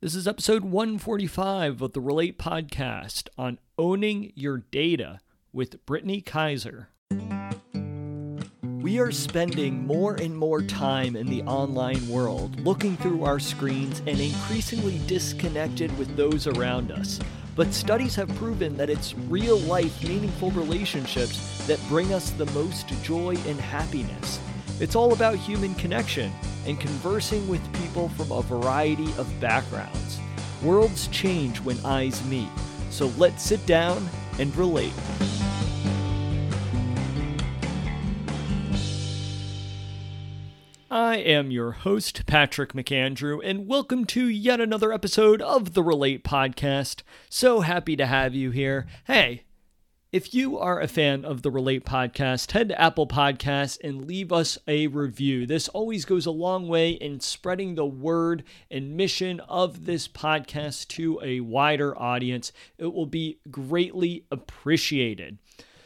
This is episode 145 of the Relate podcast on owning your data with Brittany Kaiser. We are spending more and more time in the online world, looking through our screens and increasingly disconnected with those around us. But studies have proven that it's real life, meaningful relationships that bring us the most joy and happiness. It's all about human connection and conversing with people from a variety of backgrounds. Worlds change when eyes meet, so let's sit down and relate. I am your host, Patrick McAndrew, and welcome to yet another episode of the Relate Podcast. So happy to have you here. Hey, if you are a fan of the Relate podcast, head to Apple Podcasts and leave us a review. This always goes a long way in spreading the word and mission of this podcast to a wider audience. It will be greatly appreciated.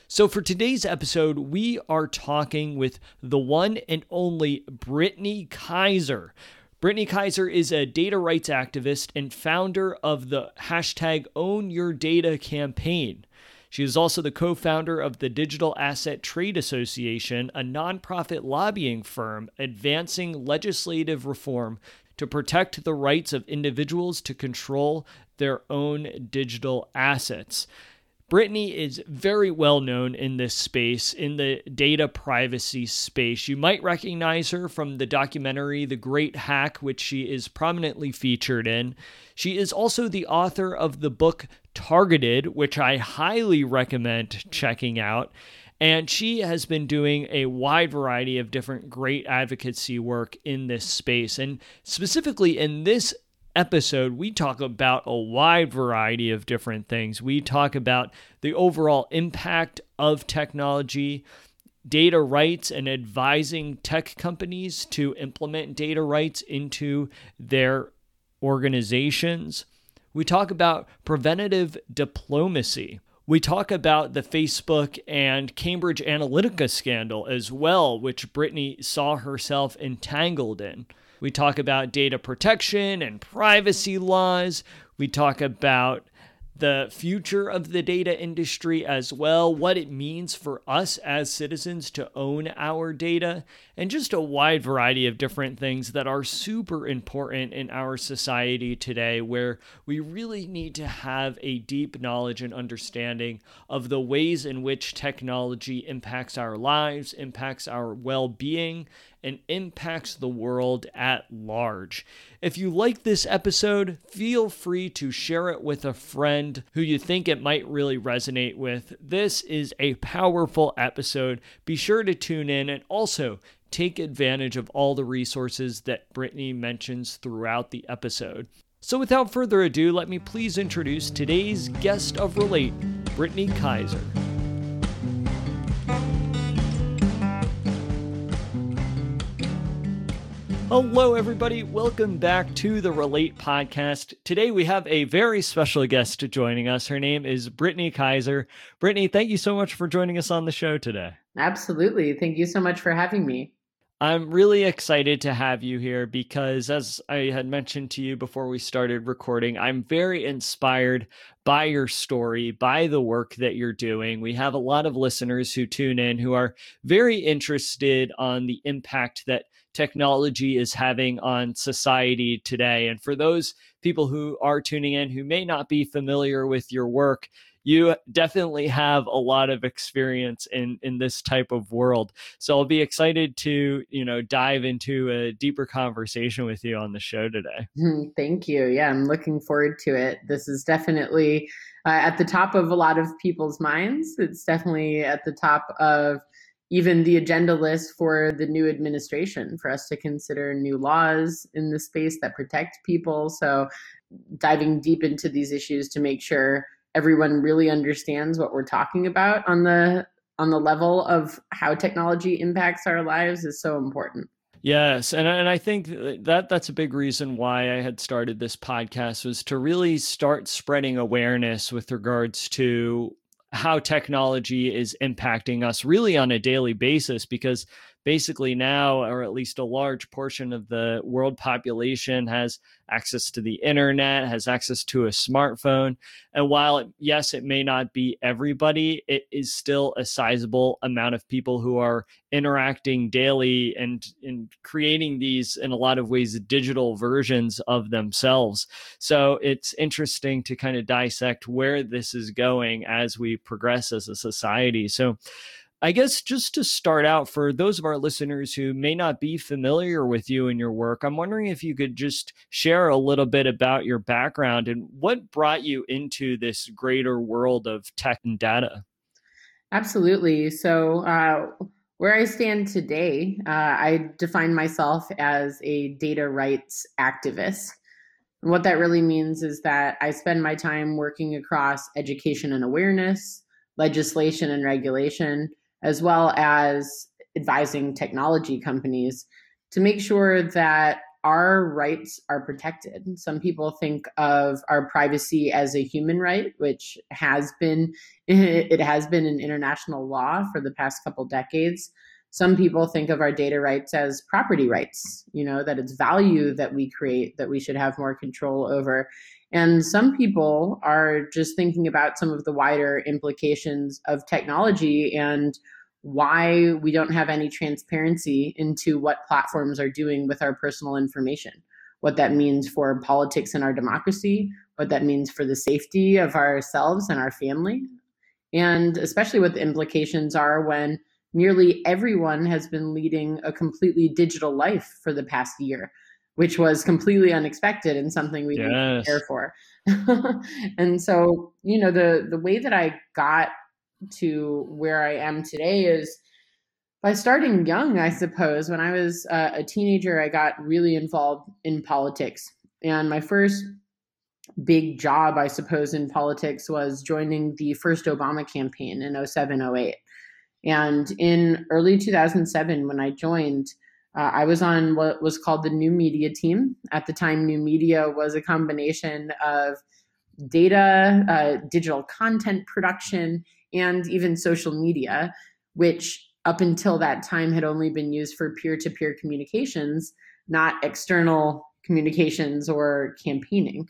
So, for today's episode, we are talking with the one and only Brittany Kaiser. Brittany Kaiser is a data rights activist and founder of the hashtag Own Your Data campaign. She is also the co founder of the Digital Asset Trade Association, a nonprofit lobbying firm advancing legislative reform to protect the rights of individuals to control their own digital assets. Brittany is very well known in this space, in the data privacy space. You might recognize her from the documentary The Great Hack, which she is prominently featured in. She is also the author of the book Targeted, which I highly recommend checking out. And she has been doing a wide variety of different great advocacy work in this space. And specifically in this episode, we talk about a wide variety of different things. We talk about the overall impact of technology, data rights, and advising tech companies to implement data rights into their organizations. We talk about preventative diplomacy. We talk about the Facebook and Cambridge Analytica scandal as well, which Brittany saw herself entangled in. We talk about data protection and privacy laws. We talk about the future of the data industry as well, what it means for us as citizens to own our data, and just a wide variety of different things that are super important in our society today, where we really need to have a deep knowledge and understanding of the ways in which technology impacts our lives, impacts our well being, and impacts the world at large. If you like this episode, feel free to share it with a friend who you think it might really resonate with. This is a powerful episode. Be sure to tune in and also take advantage of all the resources that Brittany mentions throughout the episode. So, without further ado, let me please introduce today's guest of Relate, Brittany Kaiser. Hello, everybody. Welcome back to the Relate podcast. Today we have a very special guest joining us. Her name is Brittany Kaiser. Brittany, thank you so much for joining us on the show today. Absolutely. Thank you so much for having me. I'm really excited to have you here because, as I had mentioned to you before we started recording, I'm very inspired by your story, by the work that you're doing. We have a lot of listeners who tune in who are very interested on the impact that technology is having on society today. And for those people who are tuning in who may not be familiar with your work, you definitely have a lot of experience in in this type of world. So i'll be excited to you know dive into a deeper conversation with you on the show today. Thank you. Yeah i'm looking forward to it. This is definitely uh, at the top of a lot of people's minds. It's definitely at the top of even the agenda list for the new administration for us to consider new laws in the space that protect people. So, diving deep into these issues to make sure everyone really understands what we're talking about on the on the level of how technology impacts our lives is so important. Yes, and and I think that that's a big reason why I had started this podcast was to really start spreading awareness with regards to how technology is impacting us really on a daily basis because basically now, or at least a large portion of the world population, has access to the internet, has access to a smartphone. And while, it, yes, it may not be everybody, it is still a sizable amount of people who are interacting daily and, and creating these, in a lot of ways, digital versions of themselves. So it's interesting to kind of dissect where this is going as we progress as a society. So, I guess just to start out, for those of our listeners who may not be familiar with you and your work, I'm wondering if you could just share a little bit about your background and what brought you into this greater world of tech and data. Absolutely. So, uh, where I stand today, uh, I define myself as a data rights activist. And what that really means is that I spend my time working across education and awareness, legislation and regulation, as well as advising technology companies to make sure that our rights are protected. Some people think of our privacy as a human right, which has been it has been an international law for the past couple decades. Some people think of our data rights as property rights, you know, that it's value that we create that we should have more control over. And some people are just thinking about some of the wider implications of technology and why we don't have any transparency into what platforms are doing with our personal information, what that means for politics and our democracy, what that means for the safety of ourselves and our family, and especially what the implications are when nearly everyone has been leading a completely digital life for the past year which was completely unexpected and something we yes. didn't prepare for. and so, you know, the the way that I got to where I am today is by starting young, I suppose. When I was uh, a teenager, I got really involved in politics. And my first big job, I suppose, in politics was joining the first Obama campaign in 07, 08. And in early 2007, when I joined, uh, I was on what was called the new media team. At the time, new media was a combination of data, uh, digital content production, and even social media, which up until that time had only been used for peer to peer communications, not external communications or campaigning.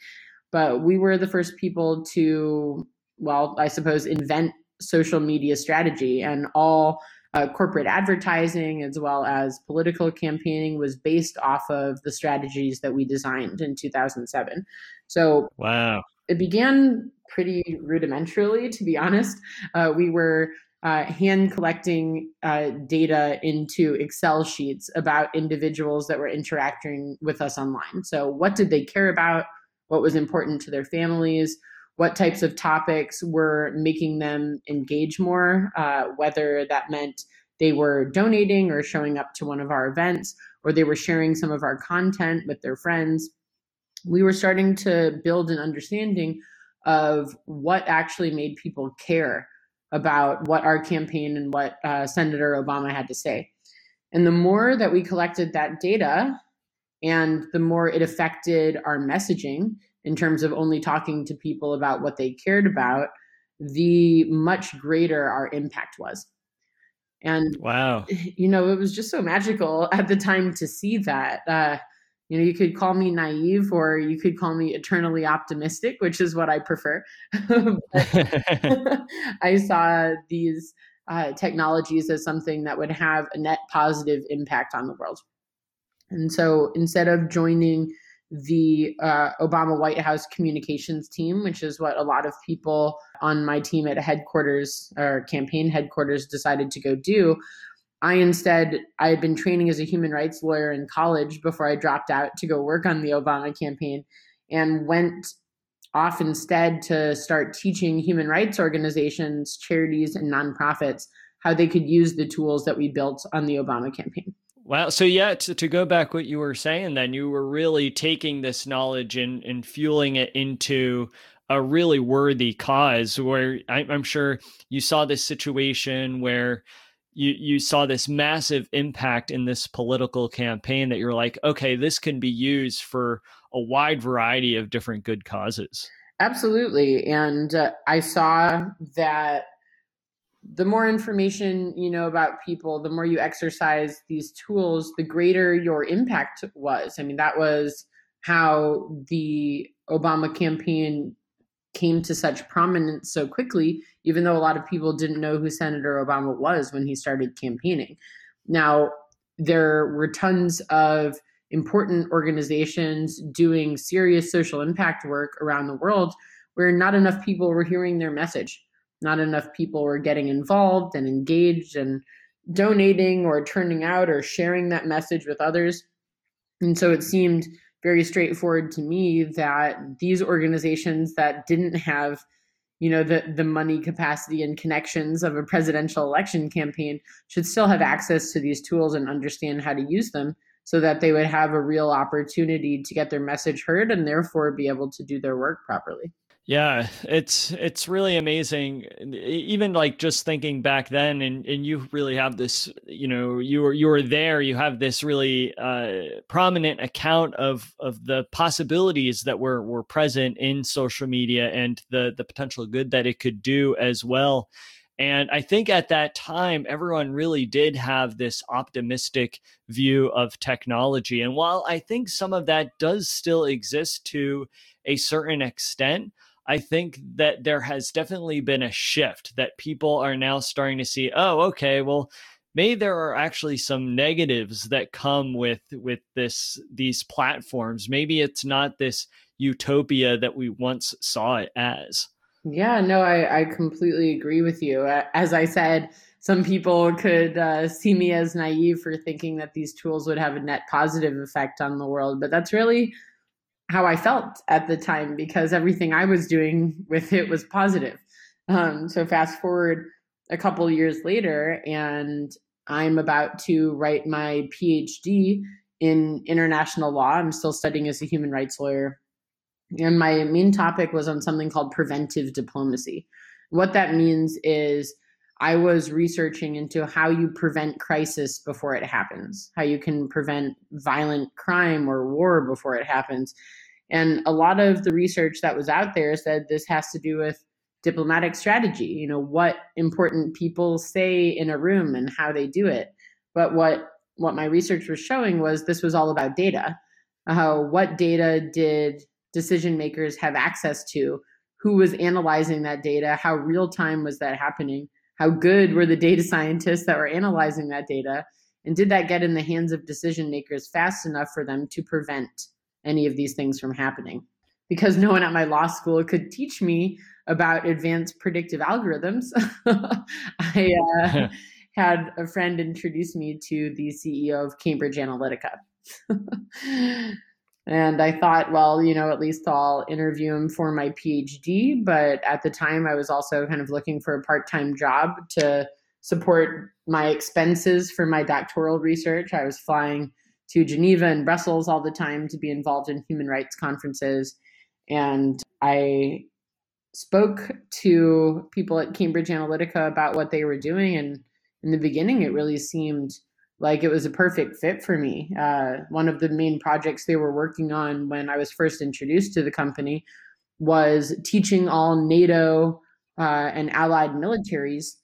But we were the first people to, well, I suppose, invent social media strategy and all uh, corporate advertising as well as political campaigning was based off of the strategies that we designed in 2007. So, wow. It began pretty rudimentarily, to be honest. Uh, we were uh, hand collecting uh, data into Excel sheets about individuals that were interacting with us online. So, what did they care about? What was important to their families? What types of topics were making them engage more? Uh, whether that meant they were donating or showing up to one of our events, or they were sharing some of our content with their friends. We were starting to build an understanding of what actually made people care about what our campaign and what uh, Senator Obama had to say. And the more that we collected that data, and the more it affected our messaging in terms of only talking to people about what they cared about, the much greater our impact was. And wow, you know, it was just so magical at the time to see that. Uh, you know, you could call me naive or you could call me eternally optimistic, which is what I prefer. I saw these uh, technologies as something that would have a net positive impact on the world. And so instead of joining the uh, Obama White House communications team, which is what a lot of people on my team at headquarters or campaign headquarters decided to go do, I instead, I had been training as a human rights lawyer in college before I dropped out to go work on the Obama campaign and went off instead to start teaching human rights organizations, charities, and nonprofits how they could use the tools that we built on the Obama campaign. Wow. So, yeah, to, to go back what you were saying, then you were really taking this knowledge and, and fueling it into a really worthy cause where I, I'm sure you saw this situation where you you saw this massive impact in this political campaign that you're like, okay, this can be used for a wide variety of different good causes. Absolutely, and uh, I saw that the more information you know about people, the more you exercise these tools, the greater your impact was. I mean, that was how the Obama campaign came to such prominence so quickly, even though a lot of people didn't know who Senator Obama was when he started campaigning. Now, there were tons of important organizations doing serious social impact work around the world where not enough people were hearing their message. Not enough people were getting involved and engaged and donating or turning out or sharing that message with others. And so it seemed very straightforward to me that these organizations that didn't have you know the the money capacity and connections of a presidential election campaign should still have access to these tools and understand how to use them so that they would have a real opportunity to get their message heard and therefore be able to do their work properly yeah, it's it's really amazing. Even like just thinking back then, and and you really have this. You know, you were you were there. You have this really uh, prominent account of of the possibilities that were were present in social media and the the potential good that it could do as well. And I think at that time, everyone really did have this optimistic view of technology. And while I think some of that does still exist to a certain extent, I think that there has definitely been a shift that people are now starting to see, oh, okay, well, maybe there are actually some negatives that come with with this these platforms. Maybe it's not this utopia that we once saw it as. Yeah, no, I, I completely agree with you. As I said, some people could uh, see me as naive for thinking that these tools would have a net positive effect on the world, but that's really how I felt at the time because everything I was doing with it was positive. Um, so fast forward a couple years later, and I'm about to write my PhD in international law. I'm still studying as a human rights lawyer. And my main topic was on something called preventive diplomacy. What that means is I was researching into how you prevent crisis before it happens, how you can prevent violent crime or war before it happens. And a lot of the research that was out there said this has to do with diplomatic strategy, you know, what important people say in a room and how they do it. But what what my research was showing was this was all about data. Uh, what data did decision makers have access to? Who was analyzing that data? How real time was that happening? How good were the data scientists that were analyzing that data? And did that get in the hands of decision makers fast enough for them to prevent any of these things from happening? Because no one at my law school could teach me about advanced predictive algorithms. I uh, had a friend introduce me to the CEO of Cambridge Analytica. And I thought, well, you know, at least I'll interview him for my PhD. But at the time, I was also kind of looking for a part time job to support my expenses for my doctoral research. I was flying to Geneva and Brussels all the time to be involved in human rights conferences. And I spoke to people at Cambridge Analytica about what they were doing. And in the beginning, it really seemed like it was a perfect fit for me. Uh, one of the main projects they were working on when I was first introduced to the company was teaching all NATO uh, and allied militaries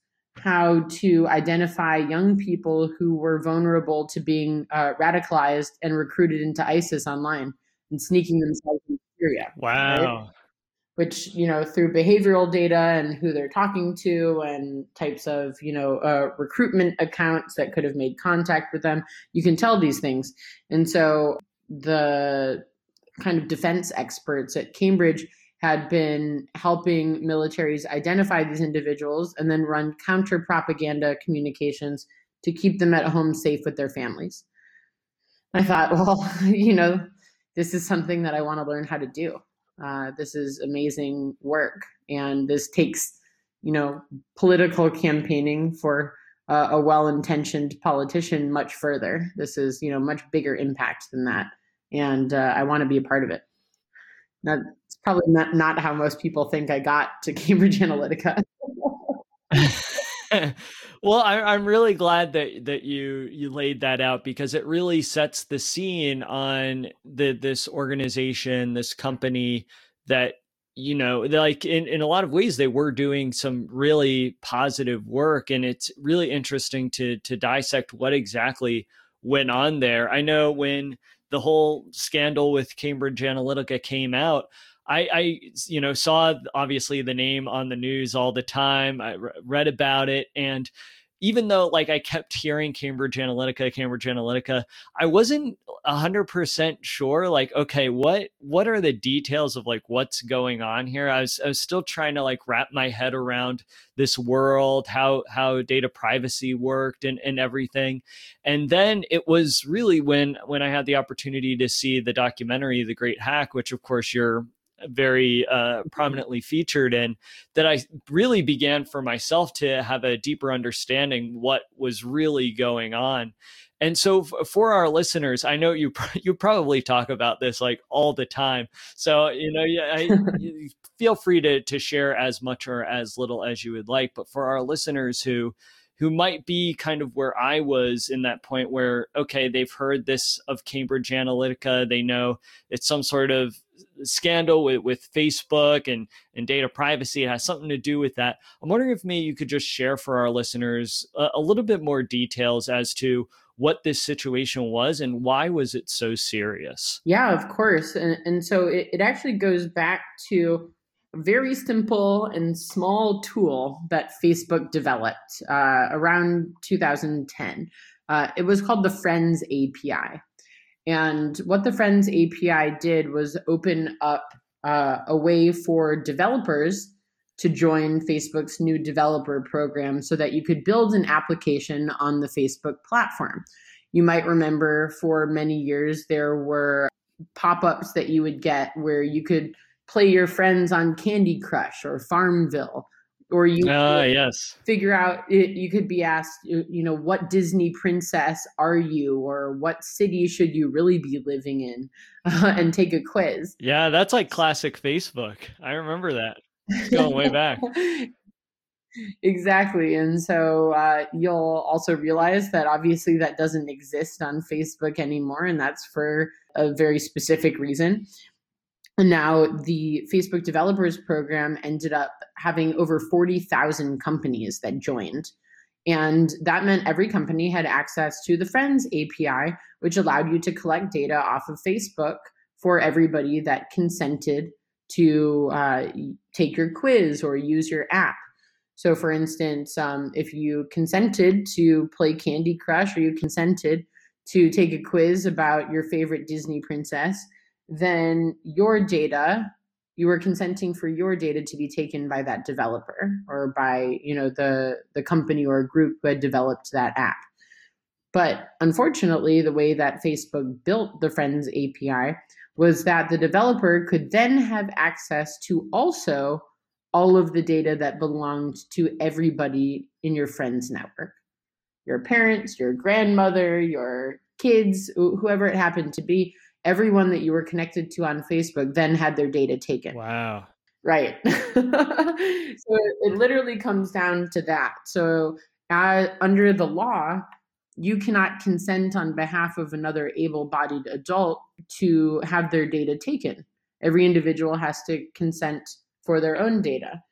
how to identify young people who were vulnerable to being uh, radicalized and recruited into ISIS online and sneaking themselves into Syria. Wow. Right? which you know through behavioral data and who they're talking to and types of you know uh, recruitment accounts that could have made contact with them you can tell these things and so the kind of defense experts at cambridge had been helping militaries identify these individuals and then run counter propaganda communications to keep them at home safe with their families i thought well you know this is something that i want to learn how to do uh, this is amazing work, and this takes, you know, political campaigning for uh, a well-intentioned politician much further. This is, you know, much bigger impact than that, and uh, I want to be a part of it. That's probably not not how most people think I got to Cambridge Analytica. well, I, am really glad that that you you laid that out because it really sets the scene on the this organization, this company that you know, like in, in a lot of ways, they were doing some really positive work. And it's really interesting to to dissect what exactly went on there. I know when the whole scandal with Cambridge Analytica came out, I, I, you know, saw obviously the name on the news all the time. I re- read about it, and even though like I kept hearing Cambridge Analytica, Cambridge Analytica, I wasn't hundred percent sure. Like, okay, what what are the details of like what's going on here? I was I was still trying to like wrap my head around this world, how how data privacy worked and and everything. And then it was really when when I had the opportunity to see the documentary, The Great Hack, which of course you're very uh, prominently featured in that I really began for myself to have a deeper understanding what was really going on. And so f- for our listeners, I know you you probably talk about this like all the time. So you know, yeah, I, feel free to to share as much or as little as you would like. But for our listeners who who might be kind of where I was in that point where, okay, they've heard this of Cambridge Analytica. They know it's some sort of scandal with, with Facebook and, and data privacy. It has something to do with that. I'm wondering if maybe you could just share for our listeners a, a little bit more details as to what this situation was and why was it so serious? Yeah, of course. And, and so it, it actually goes back to a very simple and small tool that Facebook developed uh, around 2010. Uh, it was called the Friends API. And what the Friends API did was open up uh, a way for developers to join Facebook's new developer program so that you could build an application on the Facebook platform. You might remember for many years there were pop ups that you would get where you could play your friends on Candy Crush or Farmville or you uh, yes. figure out it, you could be asked you know what disney princess are you or what city should you really be living in uh, and take a quiz. Yeah that's like classic facebook. I remember that. It's going way back. Exactly and so uh, you'll also realize that obviously that doesn't exist on facebook anymore and that's for a very specific reason and now the Facebook Developers Program ended up having over 40,000 companies that joined. And that meant every company had access to the Friends API, which allowed you to collect data off of Facebook for everybody that consented to uh, take your quiz or use your app. So, for instance, um, if you consented to play Candy Crush or you consented to take a quiz about your favorite Disney princess, then your data you were consenting for your data to be taken by that developer or by you know the the company or group who had developed that app. But unfortunately the way that facebook built the friends api was that the developer could then have access to also all of the data that belonged to everybody in your friends network. Your parents your grandmother your kids whoever it happened to be everyone that you were connected to on Facebook then had their data taken. Wow. Right. so it, it, literally comes down to that. So uh, under the law, you cannot consent on behalf of another able bodied adult to have their data taken. Every individual has to consent for their own data.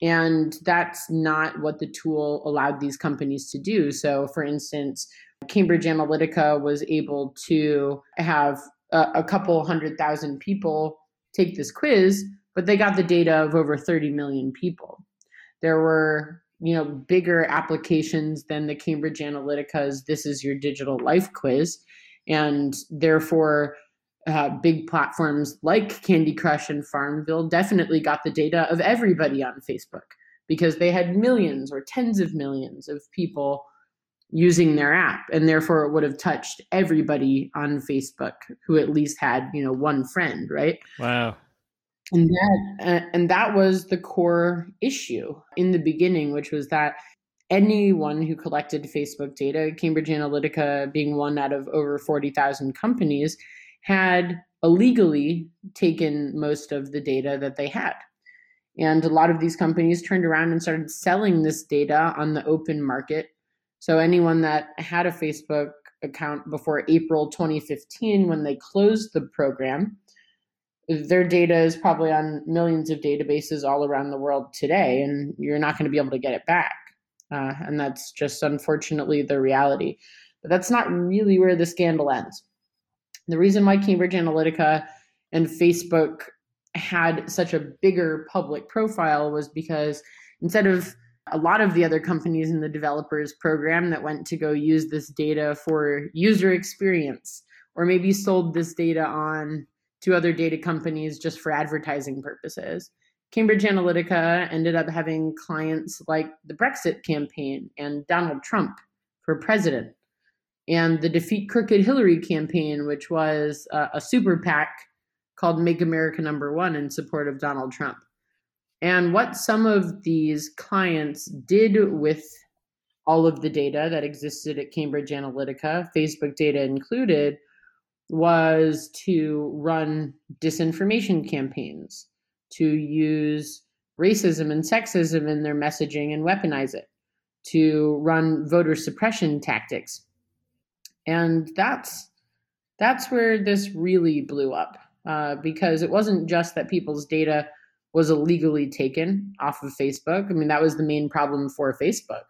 And that's not what the tool allowed these companies to do. So, for instance, Cambridge Analytica was able to have a, couple hundred thousand people take this quiz, but they got the data of over 30 million people. There were you know bigger applications than the Cambridge Analytica's "This is your digital life" quiz, and therefore uh, big platforms like Candy Crush and Farmville definitely got the data of everybody on Facebook because they had millions or tens of millions of people using their app and therefore it would have touched everybody on facebook who at least had you know one friend right? Wow. And that uh, and that was the core issue in the beginning which was that anyone who collected facebook data cambridge analytica being one out of over 40,000 companies had illegally taken most of the data that they had. And a lot of these companies turned around and started selling this data on the open market so anyone that had a Facebook account before April 2015, when they closed the program, their data is probably on millions of databases all around the world today, and you're not going to be able to get it back. Uh, and that's just unfortunately the reality. But that's not really where the scandal ends. The reason why Cambridge Analytica and Facebook had such a bigger public profile was because instead of a lot of the other companies in the developers program that went to go use this data for user experience or maybe sold this data on to other data companies just for advertising purposes. Cambridge Analytica ended up having clients like the Brexit campaign and Donald Trump for president, and the Defeat Crooked Hillary campaign, which was a, a super PAC called Make America Number One in support of Donald Trump. And what some of these clients did with all of the data that existed at Cambridge Analytica, Facebook data included, was to run disinformation campaigns, to use racism and sexism in their messaging and weaponize it, to run voter suppression tactics. And that's that's where this really blew up uh, because it wasn't just that people's data was illegally taken off of Facebook. I mean, that was the main problem for Facebook.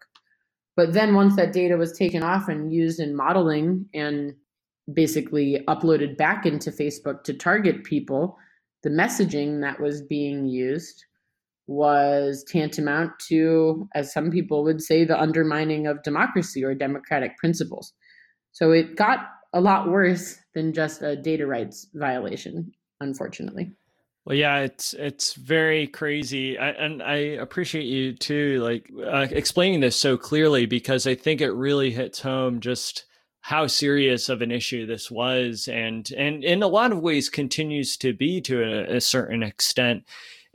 But then once that data was taken off and used in modeling and basically uploaded back into Facebook to target people, the messaging that was being used was tantamount to, as some people would say, the undermining of democracy or democratic principles. So it got a lot worse than just a data rights violation, unfortunately. Well, yeah, it's it's very crazy, I, and I appreciate you too, like uh, explaining this so clearly because I think it really hits home just how serious of an issue this was and and in a lot of ways continues to be to a, a certain extent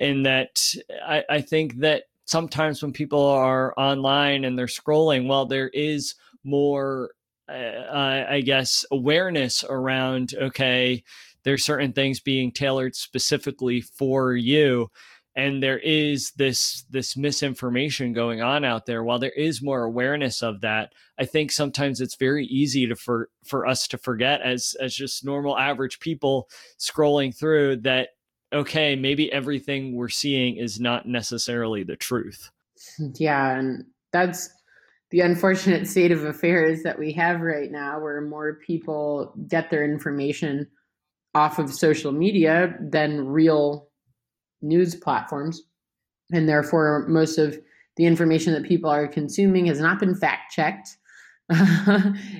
in that I, I think that sometimes when people are online and they're scrolling well there is more uh, i guess awareness around okay there's certain things being tailored specifically for you and there is this this misinformation going on out there. While there is more awareness of that i think sometimes it's very easy to for for us to forget as as just normal average people scrolling through that okay maybe everything we're seeing is not necessarily the truth. Yeah and that's the unfortunate state of affairs that we have right now where more people get their information off of social media than real news platforms. And therefore, most of the information that people are consuming has not been fact checked.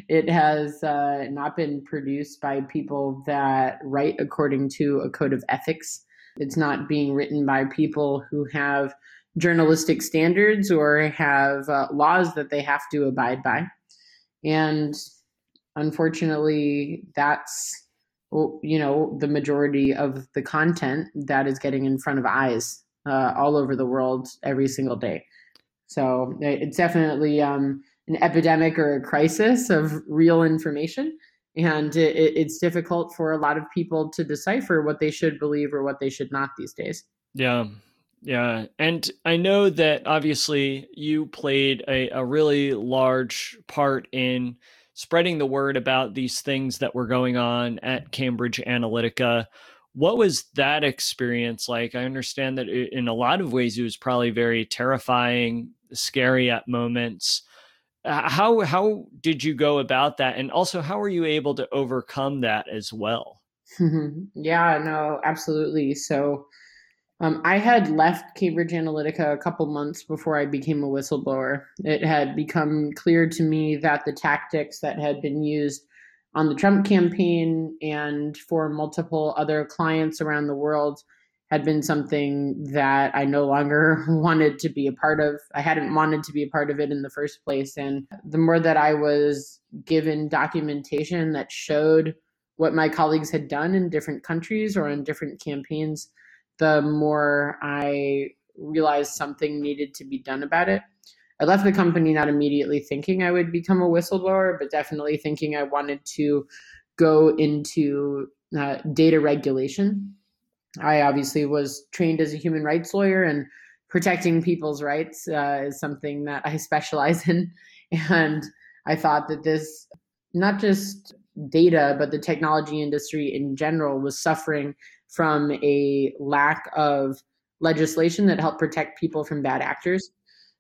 it has uh, not been produced by people that write according to a code of ethics. It's not being written by people who have journalistic standards or have uh, laws that they have to abide by. And unfortunately, that's you know the majority of the content that is getting in front of eyes uh, all over the world every single day. So it's definitely um, an epidemic or a crisis of real information and it, it's difficult for a lot of people to decipher what they should believe or what they should not these days. Yeah. Yeah. And i know that obviously you played a, a really large part in spreading the word about these things that were going on at Cambridge Analytica. What was that experience like? I understand that in a lot of ways it was probably very terrifying, scary at moments. Uh, how how did you go about that, and also how were you able to overcome that as well? yeah, no, absolutely. So um, I had left Cambridge Analytica a couple months before I became a whistleblower. It had become clear to me that the tactics that had been used on the Trump campaign and for multiple other clients around the world had been something that I no longer wanted to be a part of. I hadn't wanted to be a part of it in the first place. And the more that I was given documentation that showed what my colleagues had done in different countries or in different campaigns, the more I realized something needed to be done about it. I left the company not immediately thinking I would become a whistleblower, but definitely thinking I wanted to go into uh, data regulation. I obviously was trained as a human rights lawyer, and protecting people's rights uh, is something that I specialize in. And I thought that this, not just data, but the technology industry in general, was suffering from a lack of legislation that helped protect people from bad actors.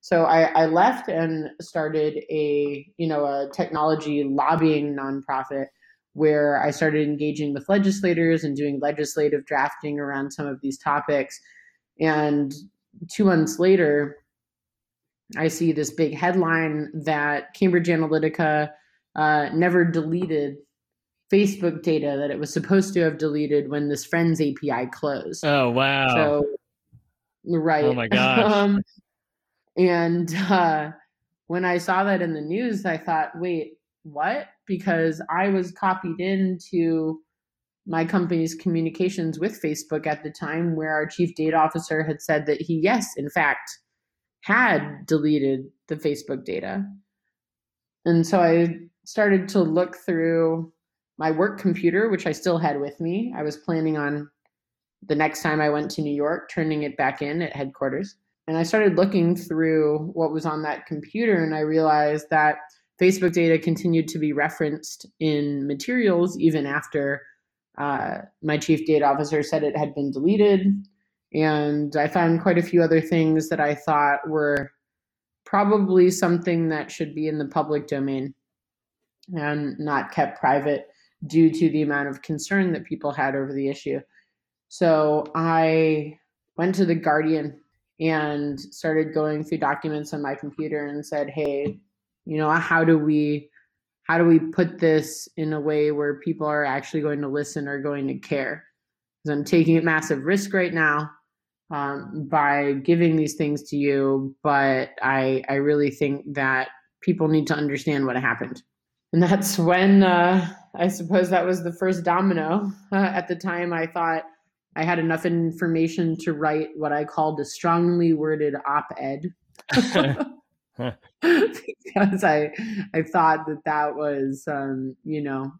So I, I left and started a you know a technology lobbying nonprofit where I started engaging with legislators and doing legislative drafting around some of these topics. And two months later, I see this big headline that Cambridge Analytica uh, never deleted Facebook data that it was supposed to have deleted when this Friends API closed. Oh wow! So right. Oh my gosh. um, and uh, when I saw that in the news, I thought, wait, what? Because I was copied into my company's communications with Facebook at the time, where our chief data officer had said that he, yes, in fact, had deleted the Facebook data. And so I started to look through my work computer, which I still had with me. I was planning on the next time I went to New York, turning it back in at headquarters. And I started looking through what was on that computer, and I realized that Facebook data continued to be referenced in materials even after uh, my chief data officer said it had been deleted. And I found quite a few other things that I thought were probably something that should be in the public domain and not kept private due to the amount of concern that people had over the issue. So I went to the Guardian and started going through documents on my computer and said, "Hey, you know, how do we how do we put this in a way where people are actually going to listen or going to care?" Because I'm taking a massive risk right now um, by giving these things to you, but I I really think that people need to understand what happened, and that's when uh, I suppose that was the first domino. Uh, at the time, I thought I had enough information to write what I called a strongly worded op-ed. because I I thought that that was um, you know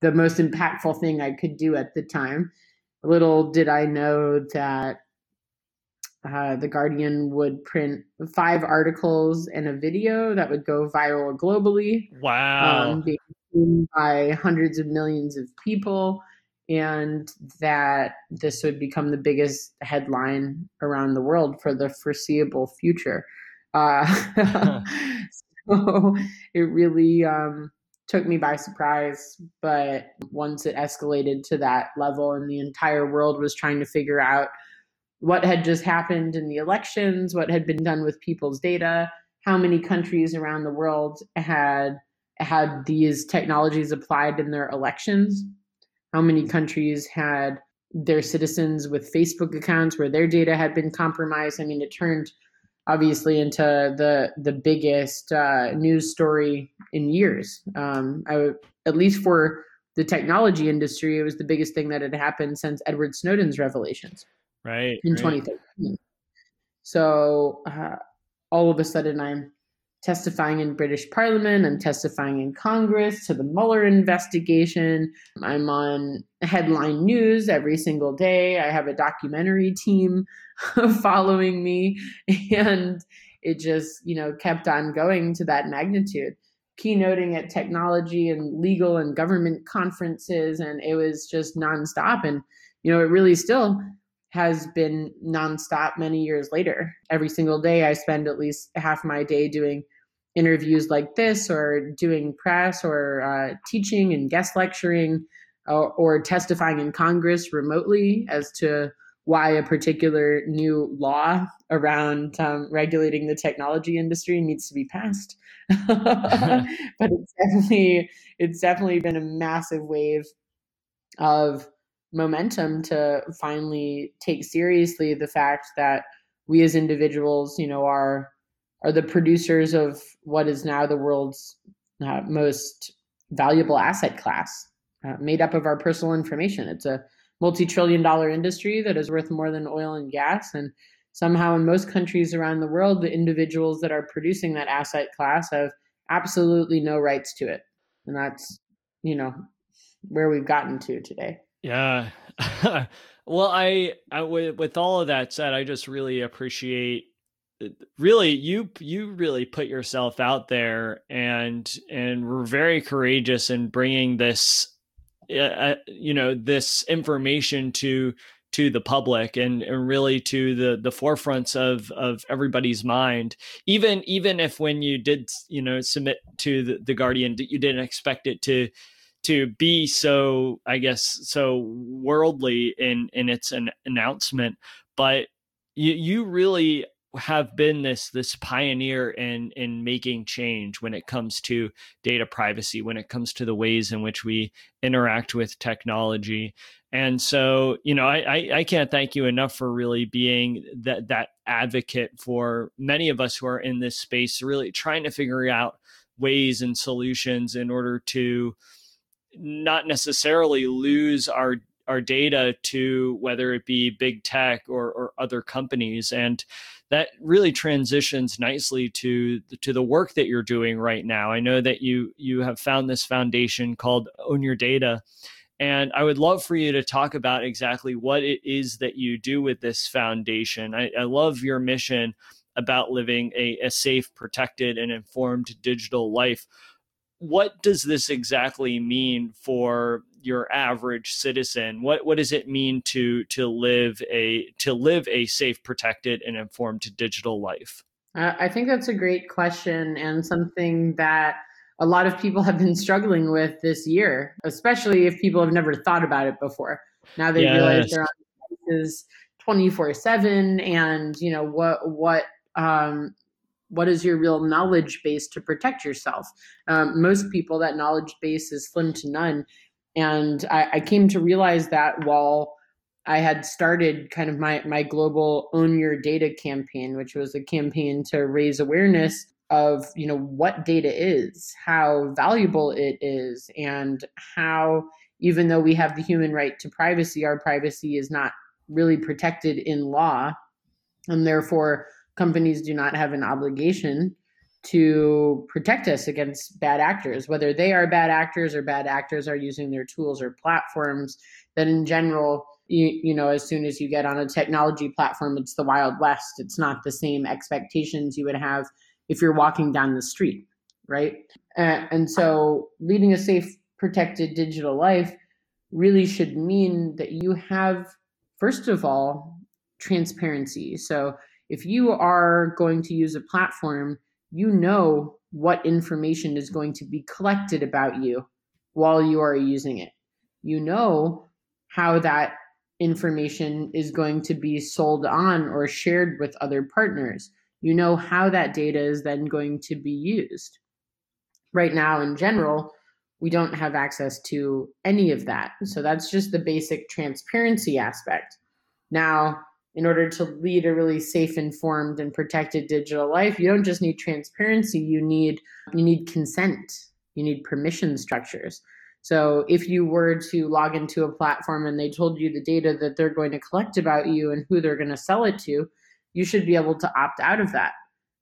the most impactful thing I could do at the time. Little did I know that uh, the Guardian would print five articles and a video that would go viral globally. Wow! Um, being seen by hundreds of millions of people and that this would become the biggest headline around the world for the foreseeable future. Uh, so it really um, took me by surprise. But once it escalated to that level, and the entire world was trying to figure out what had just happened in the elections, what had been done with people's data, how many countries around the world had had these technologies applied in their elections how many countries had their citizens with Facebook accounts where their data had been compromised. I mean, it turned obviously into the the biggest uh, news story in years. Um, I, at least for the technology industry, it was the biggest thing that had happened since Edward Snowden's revelations, right, in right. 2013. So uh, all of a sudden, I'm testifying in British Parliament. I'm testifying in Congress to the Mueller investigation. I'm on headline news every single day. I have a documentary team following me. And it just, you know, kept on going to that magnitude. Keynoting at technology and legal and government conferences. And it was just nonstop. And, you know, it really still has been nonstop many years later. Every single day, I spend at least half my day doing interviews like this, or doing press, or uh, teaching and guest lecturing, or, or testifying in Congress remotely as to why a particular new law around um, regulating the technology industry needs to be passed. but it's definitely it's definitely been a massive wave of momentum to finally take seriously the fact that we as individuals, you know, are are the producers of what is now the world's uh, most valuable asset class, uh, made up of our personal information. It's a multi-trillion dollar industry that is worth more than oil and gas, and somehow in most countries around the world, the individuals that are producing that asset class have absolutely no rights to it, and that's you know where we've gotten to today. Yeah. well, I, I with, with all of that said, I just really appreciate uh, really you you really put yourself out there and and were very courageous in bringing this uh, you know this information to to the public and, and really to the the forefronts of of everybody's mind even even if when you did you know submit to the, the guardian you didn't expect it to to be so i guess so worldly in in its an announcement but you you really have been this this pioneer in in making change when it comes to data privacy when it comes to the ways in which we interact with technology. And so you know I, I i, can't thank you enough for really being that that advocate for many of us who are in this space really trying to figure out ways and solutions in order to not necessarily lose our our data to whether it be big tech or, or other companies. And that really transitions nicely to to the work that you're doing right now. I know that you you have found this foundation called own your data. And i would love for you to talk about exactly what it is that you do with this foundation. I, I love your mission about living a, a safe protected and informed digital life what does this exactly mean for your average citizen? What what does it mean to to live a to live a safe protected and informed digital life? Uh, i think that's a great question and something that a lot of people have been struggling with this year especially if people have never thought about it before. Now they yes. realize they're on devices 24 7 and you know what what um, what is your real knowledge base to protect yourself? Um, most people, that knowledge base is slim to none. And I, I, came to realize that while I had started kind of my, my global Own Your Data campaign, which was a campaign to raise awareness of you know what data is how valuable it is and how even though we have the human right to privacy our privacy is not really protected in law and therefore companies do not have an obligation to protect us against bad actors, whether they are bad actors or bad actors are using their tools or platforms. That in general, you, you know, as soon as you get on a technology platform, it's the Wild West. It's not the same expectations you would have if you're walking down the street, right? And so, leading a safe, protected digital life really should mean that you have, first of all, transparency. So, if you are going to use a platform, you know what information is going to be collected about you while you are using it. You know how that information is going to be sold on or shared with other partners. You know how that data is then going to be used. Right now, in general, we don't have access to any of that. So that's just the basic transparency aspect. Now, in order to lead a really safe informed and protected digital life you don't just need transparency you need you need consent. You need permission structures. So if you were to log into a platform and they told you the data that they're going to collect about you and who they're going to sell it to you should be able to opt out of that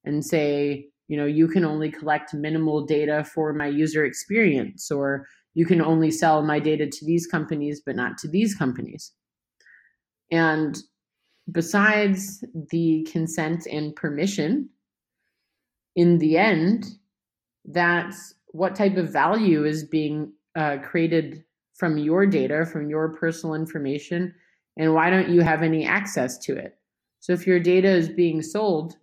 and say you know you can only collect minimal data for my user experience or you can only sell my data to these companies but not to these companies. And besides the consent and permission, in the end, that's what type of value is being uh, created from your data, from your personal information, and why don't you have any access to it? So if your data is being sold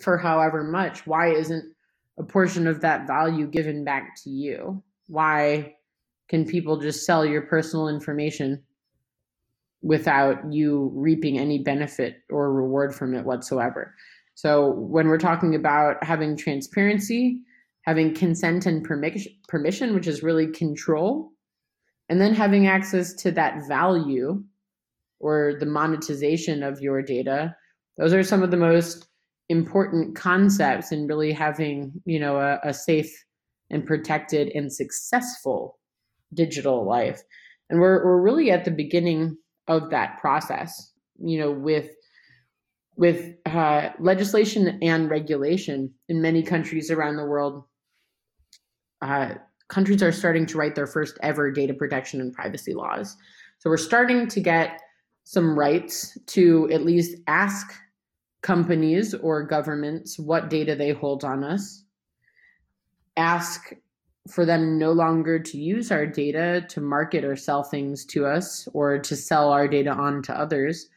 for however much, why isn't a portion of that value given back to you? Why can people just sell your personal information without you reaping any benefit or reward from it whatsoever. So when we're talking about having transparency, having consent and permission, which is really control, and then having access to that value or the monetization of your data, those are some of the most important concepts in really having, you know, a, a safe and protected and successful digital life. And we're, we're really at the beginning of that process you know with with uh, legislation and regulation in many countries around the world uh, countries are starting to write their first ever data protection and privacy laws. So we're starting to get some rights to at least ask companies or governments what data they hold on us ask for them no longer to use our data to market or sell things to us or to sell our data on to others,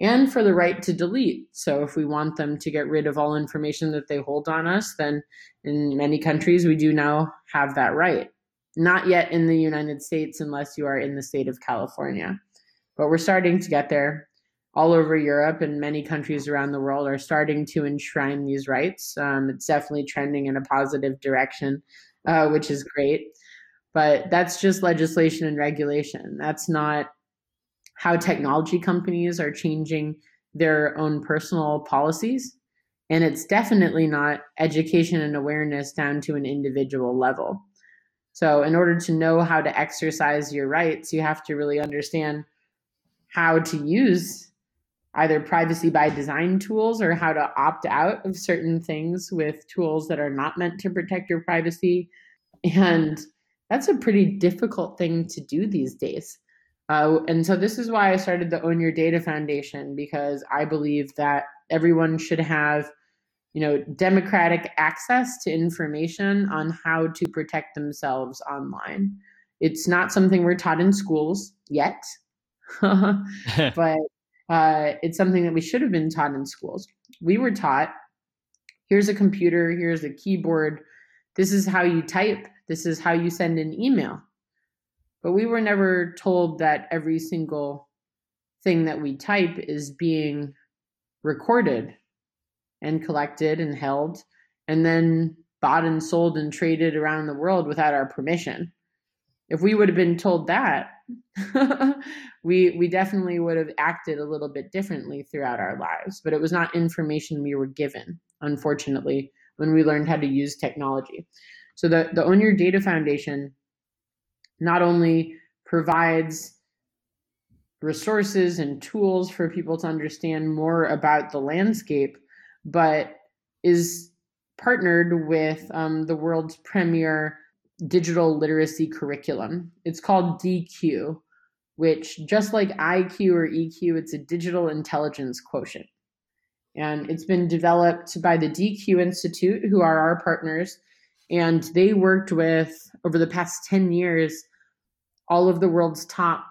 and for the right to delete. So, if we want them to get rid of all information that they hold on us, then in many countries we do now have that right. Not yet in the United States, unless you are in the state of California. But we're starting to get there. All over Europe and many countries around the world are starting to enshrine these rights. Um, it's definitely trending in a positive direction uh, which is great. But that's just legislation and regulation. That's not how technology companies are changing their own personal policies. And it's definitely not education and awareness down to an individual level. So, in order to know how to exercise your rights, you have to really understand how to use either privacy by design tools or how to opt out of certain things with tools that are not meant to protect your privacy. And that's a pretty difficult thing to do these days. Uh, and so this is why I started the Own Your Data Foundation because I believe that everyone should have, you know, democratic access to information on how to protect themselves online. It's not something we're taught in schools yet, but uh, it's something that we should have been taught in schools. We were taught here's a computer, here's a keyboard, this is how you type, this is how you send an email. But we were never told that every single thing that we type is being recorded and collected and held and then bought and sold and traded around the world without our permission. If we would have been told that, we we definitely would have acted a little bit differently throughout our lives but it was not information we were given unfortunately when we learned how to use technology. So the the own your data foundation not only provides resources and tools for people to understand more about the landscape but is partnered with um, the world's premier digital literacy curriculum. It's called DQ, which just like IQ or EQ, it's a digital intelligence quotient. And it's been developed by the DQ Institute, who are our partners. And they worked with, over the past 10 years, all of the world's top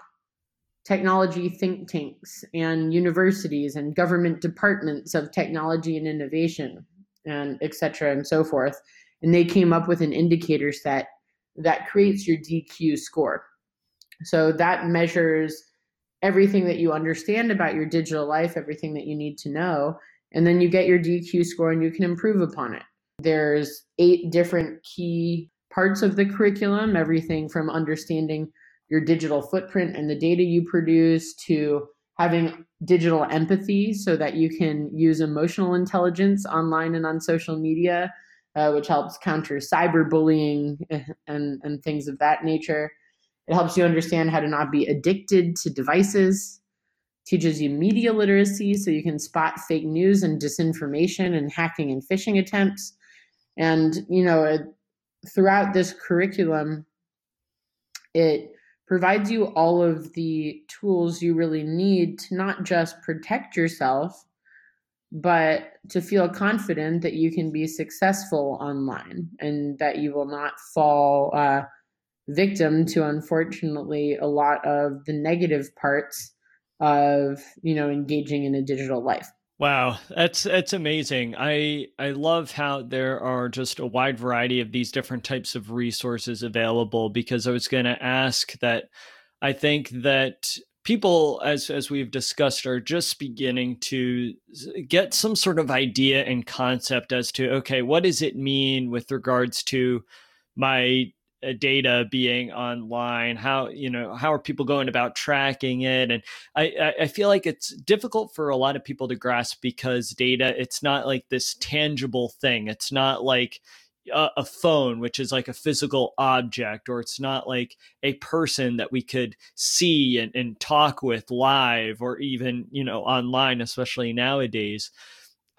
technology think tanks and universities and government departments of technology and innovation and et cetera and so forth and they came up with an indicator set that creates your DQ score. So that measures everything that you understand about your digital life, everything that you need to know, and then you get your DQ score and you can improve upon it. There's eight different key parts of the curriculum, everything from understanding your digital footprint and the data you produce to having digital empathy so that you can use emotional intelligence online and on social media uh, which helps counter cyberbullying and, and things of that nature. It helps you understand how to not be addicted to devices, teaches you media literacy so you can spot fake news and disinformation and hacking and phishing attempts. And, you know, throughout this curriculum, it provides you all of the tools you really need to not just protect yourself but to feel confident that you can be successful online and that you will not fall uh, victim to unfortunately a lot of the negative parts of you know engaging in a digital life Wow, that's that's amazing. I I love how there are just a wide variety of these different types of resources available because I was going to ask that I think that people as as we've discussed are just beginning to get some sort of idea and concept as to okay what does it mean with regards to my uh, data being online? How you know how are people going about tracking it? And I, I feel like it's difficult for a lot of people to grasp because data it's not like this tangible thing. It's not like a, a, phone, which is like a physical object, or it's not like a person that we could see and, and talk with live or even, you know, online, especially nowadays.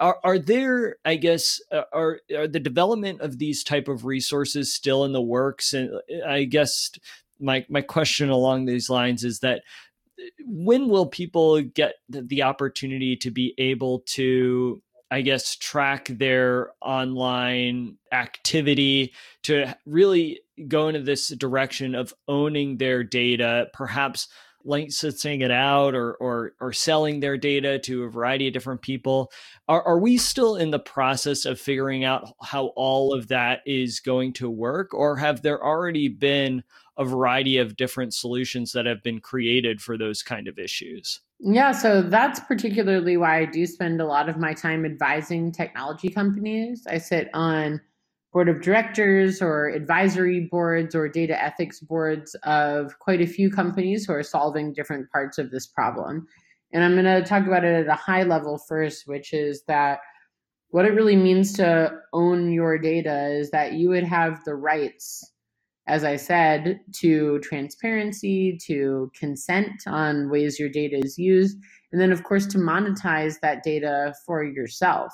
Are, are there, I guess, are, are the development of these type of resources still in the works? And uh, I guess my, my question along these lines is that uh, when will people get the opportunity to be able to I guess, track their online activity to really go into this direction of owning their data, perhaps licensing it out or or or selling their data to a variety of different people. Are are we still in the process of figuring out how all of that is going to work, or have there already been a variety of different solutions that have been created for those kind of issues? Yeah, so that's particularly why I do spend a lot of my time advising technology companies. I sit on board of directors or advisory boards or data ethics boards of quite a few companies who are solving different parts of this problem. And I'm going to talk about it at a high level first, which is that what it really means to own your data is that you would have the rights, as I said, to transparency, to consent on ways your data is used, and then, of course, to monetize that data for yourself.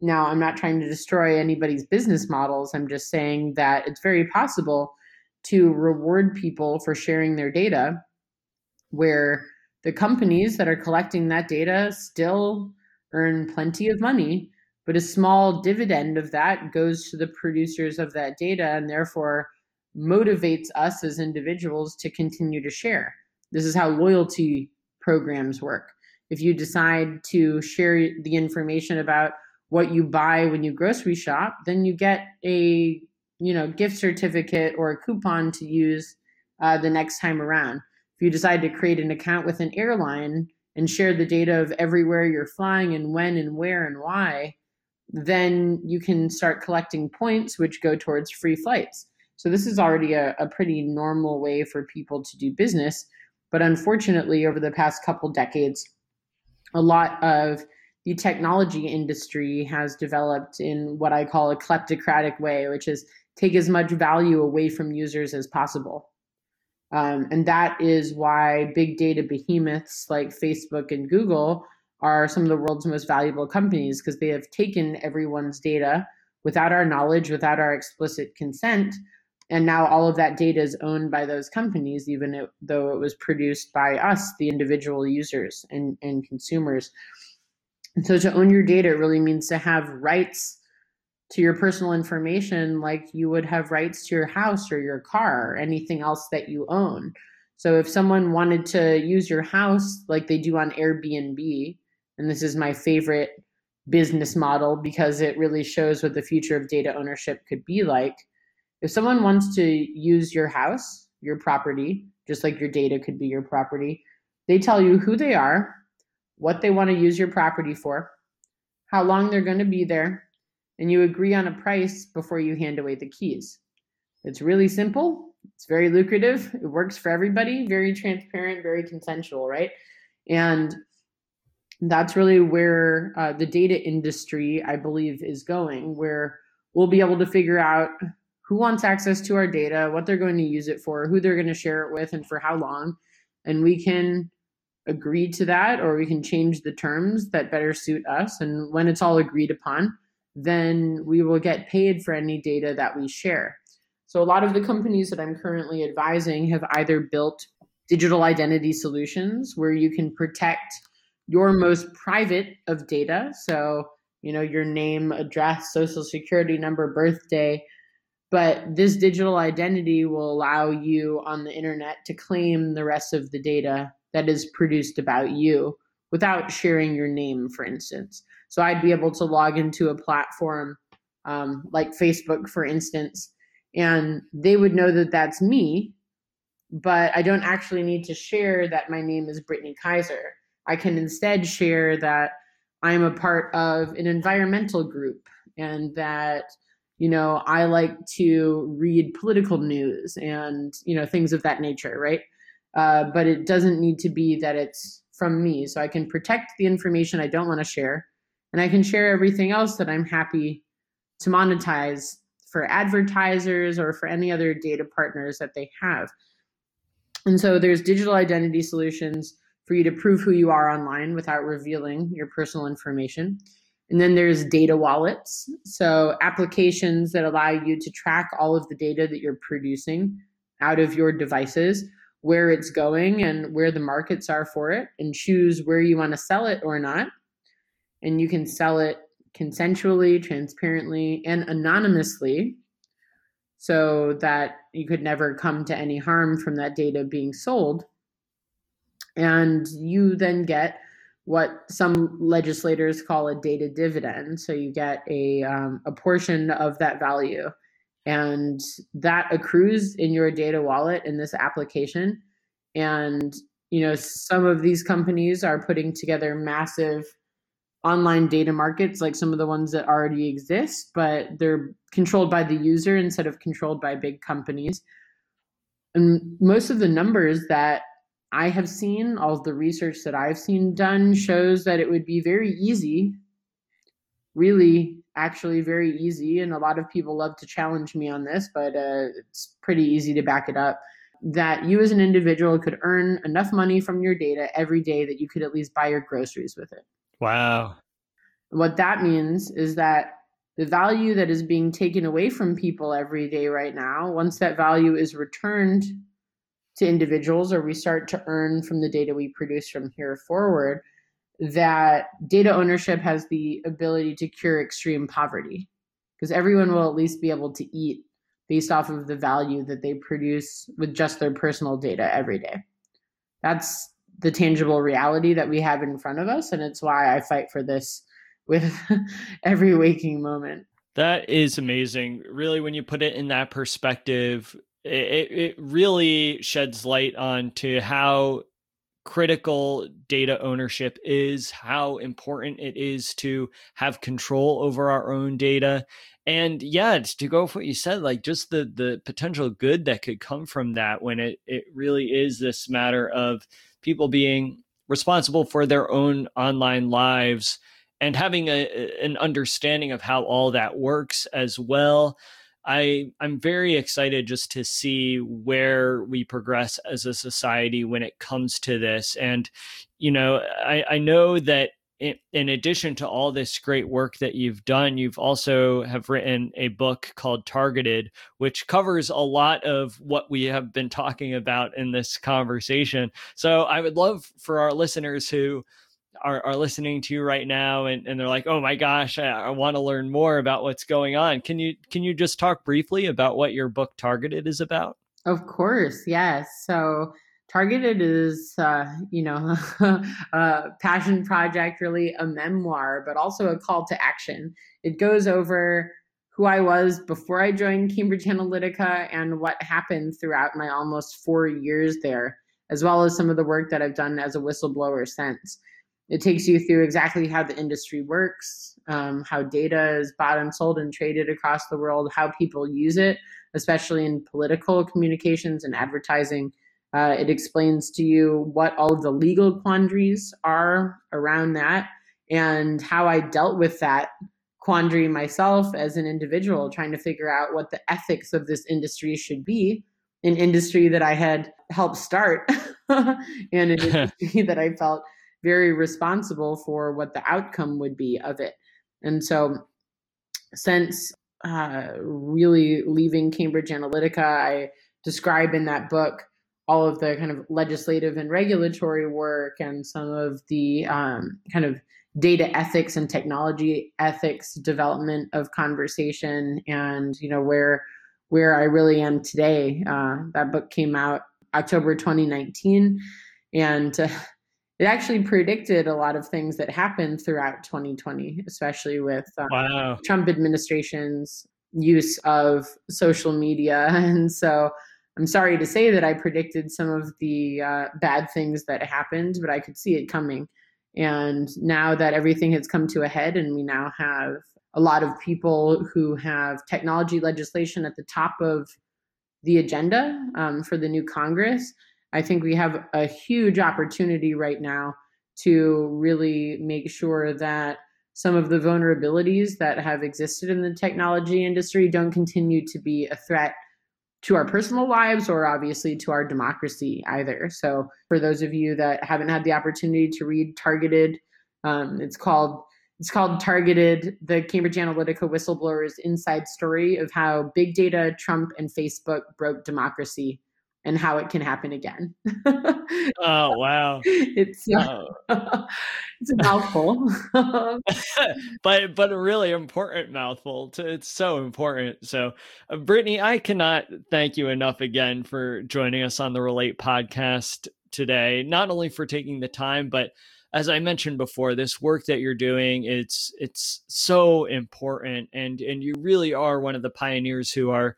Now, I'm not trying to destroy anybody's business models. I'm just saying that it's very possible to reward people for sharing their data where the companies that are collecting that data still earn plenty of money, but a small dividend of that goes to the producers of that data and therefore motivates us as individuals to continue to share. This is how loyalty programs work. If you decide to share the information about what you buy when you grocery shop, then you get a you know gift certificate or a coupon to use uh, the next time around. If you decide to create an account with an airline and share the data of everywhere you're flying and when and where and why, then you can start collecting points which go towards free flights. So this is already a, a pretty normal way for people to do business. But unfortunately, over the past couple decades, a lot of the technology industry has developed in what I call a kleptocratic way, which is take as much value away from users as possible. Um, and that is why big data behemoths like Facebook and Google are some of the world's most valuable companies because they have taken everyone's data without our knowledge, without our explicit consent. And now all of that data is owned by those companies, even it, though it was produced by us, the individual users and, and consumers. And so to own your data really means to have rights to your personal information like you would have rights to your house or your car or anything else that you own. So if someone wanted to use your house like they do on Airbnb, and this is my favorite business model because it really shows what the future of data ownership could be like. If someone wants to use your house, your property, just like your data could be your property, they tell you who they are, what they want to use your property for, how long they're going to be there, and you agree on a price before you hand away the keys. It's really simple. It's very lucrative. It works for everybody, very transparent, very consensual, right? And that's really where uh, the data industry, I believe, is going, where we'll be able to figure out who wants access to our data, what they're going to use it for, who they're going to share it with, and for how long. And we can agree to that or we can change the terms that better suit us. And when it's all agreed upon, then we will get paid for any data that we share. So, a lot of the companies that I'm currently advising have either built digital identity solutions where you can protect your most private of data. So, you know, your name, address, social security number, birthday. But this digital identity will allow you on the internet to claim the rest of the data that is produced about you without sharing your name, for instance. So I'd be able to log into a platform um, like Facebook, for instance, and they would know that that's me, but I don't actually need to share that my name is Brittany Kaiser. I can instead share that I'm a part of an environmental group and that you know I like to read political news and you know things of that nature, right? uh, but it doesn't need to be that it's from me. So I can protect the information I don't want to share, and I can share everything else that I'm happy to monetize for advertisers or for any other data partners that they have. And so there's digital identity solutions for you to prove who you are online without revealing your personal information. And then there's data wallets. So applications that allow you to track all of the data that you're producing out of your devices where it's going and where the markets are for it and choose where you want to sell it or not. And you can sell it consensually, transparently, and anonymously so that you could never come to any harm from that data being sold. And you then get what some legislators call a data dividend. So you get a, um, a portion of that value, and that accrues in your data wallet in this application. And you know, some of these companies are putting together massive online data markets like some of the ones that already exist, but they're controlled by the user instead of controlled by big companies. And most of the numbers that I have seen, all the research that I've seen done shows that it would be very easy, really, actually very easy. And a lot of people love to challenge me on this, but uh, it's pretty easy to back it up. That you as an individual could earn enough money from your data every day that you could at least buy your groceries with it. Wow. What that means is that the value that is being taken away from people every day right now, once that value is returned to individuals or we start to earn from the data we produce from here forward, that data ownership has the ability to cure extreme poverty because everyone will at least be able to eat based off of the value that they produce with just their personal data every day. That's the tangible reality that we have in front of us. And it's why I fight for this with every waking moment. That is amazing. Really, when you put it in that perspective, it, it really sheds light on to how critical data ownership is, how important it is to have control over our own data. And yeah, to go with what you said, like just the the potential good that could come from that when it it really is this matter of people being responsible for their own online lives and having a, an understanding of how all that works as well. I I'm very excited just to see where we progress as a society when it comes to this. And you know, I, I know that in addition to all this great work that you've done you've also have written a book called targeted which covers a lot of what we have been talking about in this conversation so i would love for our listeners who are, are listening to you right now and, and they're like oh my gosh i, I want to learn more about what's going on can you can you just talk briefly about what your book targeted is about of course yes so Targeted is, uh, you know, a passion project, really a memoir, but also a call to action. It goes over who I was before I joined Cambridge Analytica and what happened throughout my almost four years there, as well as some of the work that I've done as a whistleblower since. It takes you through exactly how the industry works, um, how data is bought and sold and traded across the world, how people use it, especially in political communications and advertising. Uh, it explains to you what all of the legal quandaries are around that and how I dealt with that quandary myself as an individual, trying to figure out what the ethics of this industry should be, an industry that I had helped start, and an industry that I felt very responsible for what the outcome would be of it. And so, since uh, really leaving Cambridge Analytica, I describe in that book all of the kind of legislative and regulatory work and some of the um, kind of data ethics and technology ethics development of conversation and you know where where I really am today. Uh, that book came out October 2019, and uh, it actually predicted a lot of things that happened throughout 2020, especially with um, wow. Trump administration's use of social media, and so I'm sorry to say that I predicted some of the uh, bad things that happened, but I could see it coming. And now that everything has come to a head, and we now have a lot of people who have technology legislation at the top of the agenda um, for the new Congress, I think we have a huge opportunity right now to really make sure that some of the vulnerabilities that have existed in the technology industry don't continue to be a threat to our personal lives or obviously to our democracy either. So, for those of you that haven't had the opportunity to read Targeted, um, it's called it's called Targeted: The Cambridge Analytica Whistleblowers Inside Story of How Big Data, Trump, and Facebook Broke Democracy. And how it can happen again. oh wow! It's uh, oh. it's a mouthful, but but a really important mouthful. To, it's so important. So, uh, Brittany, I cannot thank you enough again for joining us on the Relate podcast today. Not only for taking the time, but as I mentioned before, this work that you're doing, it's it's so important, and and you really are one of the pioneers who are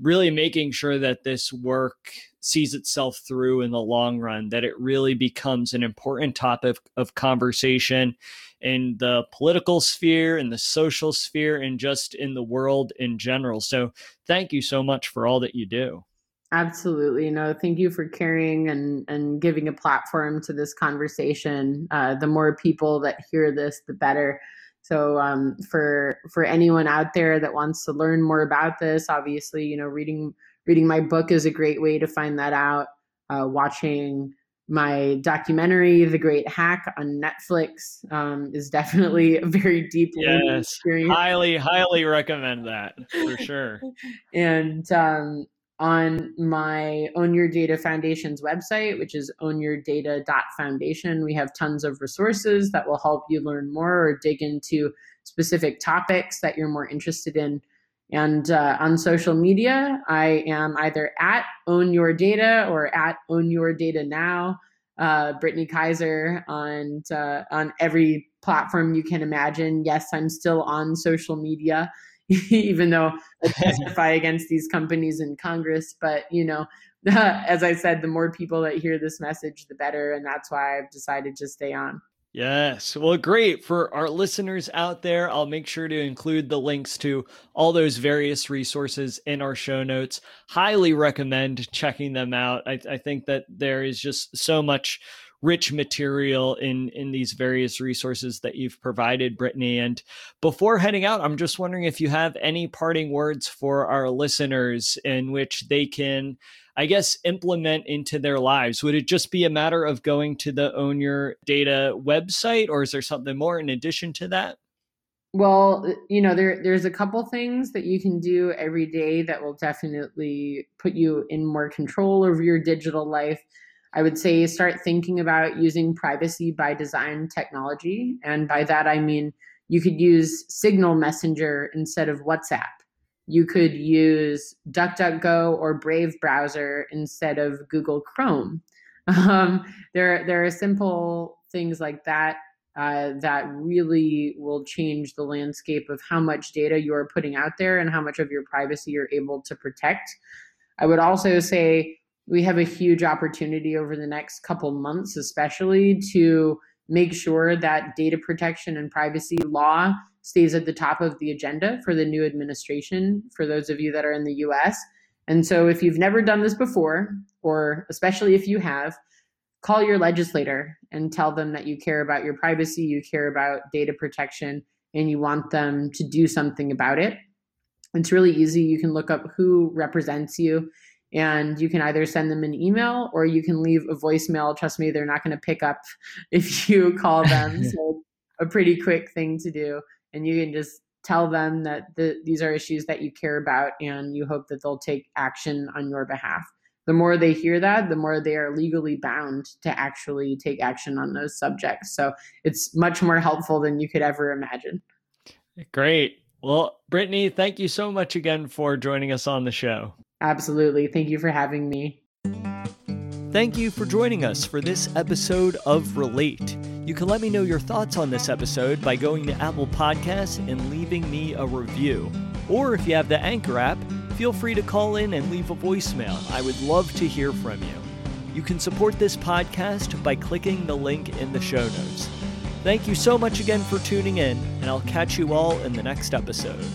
really making sure that this work sees itself through in the long run, that it really becomes an important topic of conversation in the political sphere, in the social sphere, and just in the world in general. So, thank you so much for all that you do. Absolutely. No, thank you for caring and, and giving a platform to this conversation. Uh, the more people that hear this, the better. So um, for for anyone out there that wants to learn more about this, obviously, you know, reading reading my book is a great way to find that out. Uh, watching my documentary, The Great Hack, on Netflix um, is definitely a very deep yes, experience. Highly, highly recommend that for sure. and um, on my Own Your Data Foundation's website, which is ownyourdata.foundation. We have tons of resources that will help you learn more or dig into specific topics that you're more interested in. And uh, on social media, I am either at Own Your Data or at Own Your Data Now. Uh, Brittany Kaiser on uh, on every platform you can imagine. Yes, I'm still on social media. even though I testify against these companies in Congress. But, you know, as I said, the more people that hear this message, the better. And that's why I've decided to stay on. Yes. Well, great. For our listeners out there, I'll make sure to include the links to all those various resources in our show notes. Highly recommend checking them out. I, I think that there is just so much rich material in in these various resources that you've provided brittany and before heading out i'm just wondering if you have any parting words for our listeners in which they can i guess implement into their lives would it just be a matter of going to the own your data website or is there something more in addition to that well, uh, you know, there there's a couple things that you can do every day that will definitely put you in more control over your digital life. I would say start thinking about using privacy by design technology. And by that, I mean you could use Signal Messenger instead of WhatsApp. You could use DuckDuckGo or Brave browser instead of Google Chrome. Um, there, there are simple things like that uh, that really will change the landscape of how much data you are putting out there and how much of your privacy you're able to protect. I would also say we have a huge opportunity over the next couple months, especially to make sure that data protection and privacy law stays at the top of the agenda for the new administration, for those of you that are in the US. And so, if you've never done this before, or especially if you have, call your legislator and tell them that you care about your privacy, you care about data protection, and you want them to do something about it. It's really easy. You can look up who represents you and you can either send them an email or you can leave a voicemail. Trust me, they're not going to pick up if you call them. so a pretty quick thing to do, and you can just tell them that the, these are issues that you care about, and you hope that they'll take action on your behalf. The more they hear that, the more they are legally bound to actually take action on those subjects. So it's much more helpful than you could ever imagine. Great. Well, Brittany, thank you so much again for joining us on the show. Absolutely. Thank you for having me. Thank you for joining us for this episode of Relate. You can let me know your thoughts on this episode by going to Apple Podcasts and leaving me a review. Or if you have the Anchor app, feel free to call in and leave a voicemail. I would love to hear from you. You can support this podcast by clicking the link in the show notes. Thank you so much again for tuning in, and I'll catch you all in the next episode.